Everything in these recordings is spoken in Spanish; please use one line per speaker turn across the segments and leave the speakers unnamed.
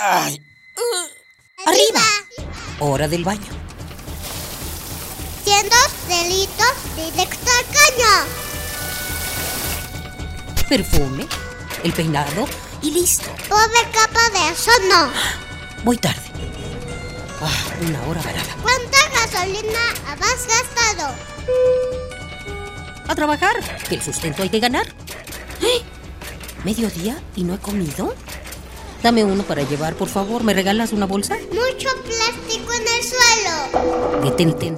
¡Ay!
¡Arriba!
Hora del baño.
Siendo delitos directo al caño.
Perfume, el peinado y listo.
Pobre capa de eso no.
Voy tarde. Ah, una hora varada.
¿Cuánta gasolina has gastado?
A trabajar, que el sustento hay que ganar. ¡Eh! ¿Mediodía y no he comido? Dame uno para llevar, por favor. ¿Me regalas una bolsa?
Mucho plástico en el suelo.
Detente.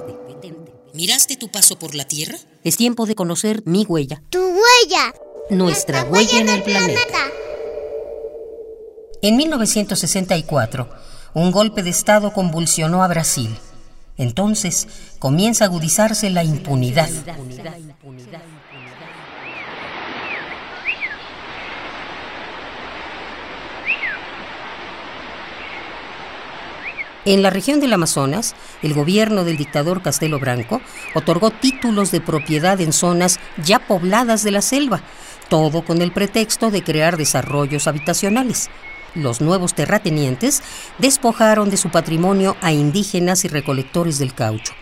¿Miraste tu paso por la Tierra? Es tiempo de conocer mi huella.
Tu huella.
Nuestra huella en el planeta. En 1964, un golpe de Estado convulsionó a Brasil. Entonces comienza a agudizarse la impunidad. En la región del Amazonas, el gobierno del dictador Castelo Branco otorgó títulos de propiedad en zonas ya pobladas de la selva, todo con el pretexto de crear desarrollos habitacionales. Los nuevos terratenientes despojaron de su patrimonio a indígenas y recolectores del caucho.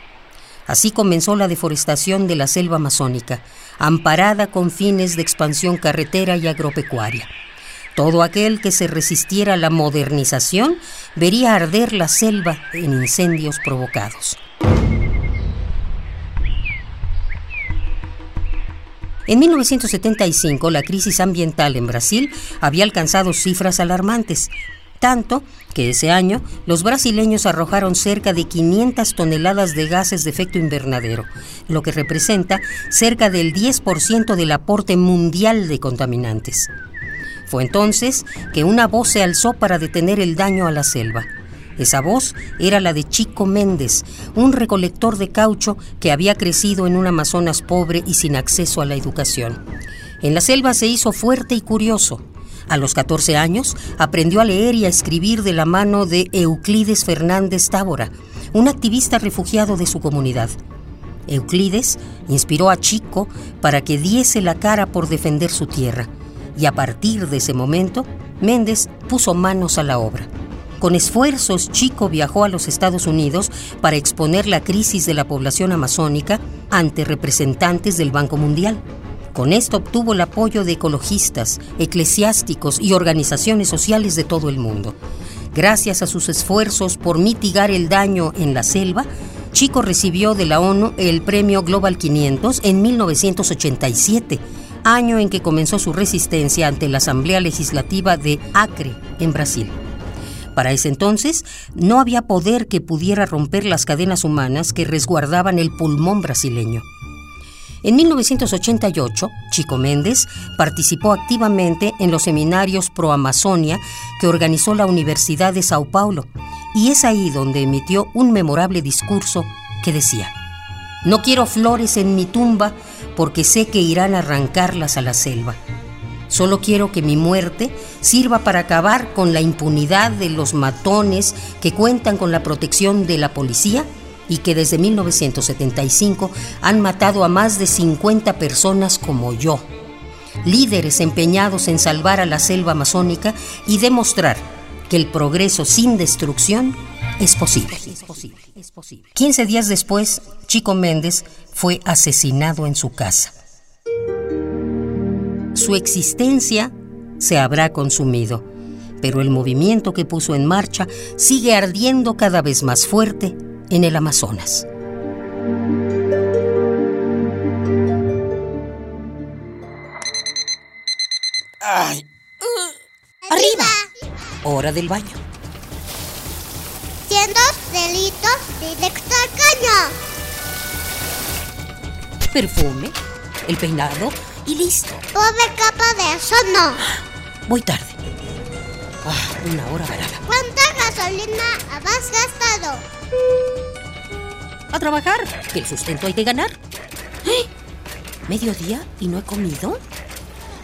Así comenzó la deforestación de la selva amazónica, amparada con fines de expansión carretera y agropecuaria. Todo aquel que se resistiera a la modernización vería arder la selva en incendios provocados. En 1975, la crisis ambiental en Brasil había alcanzado cifras alarmantes, tanto que ese año los brasileños arrojaron cerca de 500 toneladas de gases de efecto invernadero, lo que representa cerca del 10% del aporte mundial de contaminantes. Fue entonces que una voz se alzó para detener el daño a la selva. Esa voz era la de Chico Méndez, un recolector de caucho que había crecido en un Amazonas pobre y sin acceso a la educación. En la selva se hizo fuerte y curioso. A los 14 años aprendió a leer y a escribir de la mano de Euclides Fernández Tábora, un activista refugiado de su comunidad. Euclides inspiró a Chico para que diese la cara por defender su tierra y a partir de ese momento, Méndez puso manos a la obra. Con esfuerzos, Chico viajó a los Estados Unidos para exponer la crisis de la población amazónica ante representantes del Banco Mundial. Con esto obtuvo el apoyo de ecologistas, eclesiásticos y organizaciones sociales de todo el mundo. Gracias a sus esfuerzos por mitigar el daño en la selva, Chico recibió de la ONU el premio Global 500 en 1987 año en que comenzó su resistencia ante la Asamblea Legislativa de Acre, en Brasil. Para ese entonces, no había poder que pudiera romper las cadenas humanas que resguardaban el pulmón brasileño. En 1988, Chico Méndez participó activamente en los seminarios Pro Amazonia que organizó la Universidad de Sao Paulo, y es ahí donde emitió un memorable discurso que decía, No quiero flores en mi tumba porque sé que irán a arrancarlas a la selva. Solo quiero que mi muerte sirva para acabar con la impunidad de los matones que cuentan con la protección de la policía y que desde 1975 han matado a más de 50 personas como yo. Líderes empeñados en salvar a la selva amazónica y demostrar que el progreso sin destrucción es posible. 15 días después, Chico Méndez fue asesinado en su casa. Su existencia se habrá consumido, pero el movimiento que puso en marcha sigue ardiendo cada vez más fuerte en el Amazonas. ¡Ay!
¡Arriba!
Hora del baño.
Siendo delitos directo al caño.
Perfume, el peinado y listo.
Pobre capa de eso no.
Voy tarde. Ah, una hora varada.
¿Cuánta gasolina has gastado?
A trabajar, que el sustento hay que ganar. ¿Eh? ¿Mediodía y no he comido?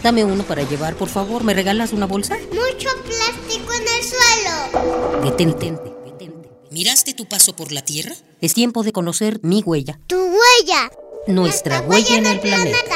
Dame uno para llevar, por favor. ¿Me regalas una bolsa?
Mucho plástico en el suelo.
Detente. ¿Miraste tu paso por la Tierra? Es tiempo de conocer mi huella.
Tu huella.
Nuestra, huella, en el planeta.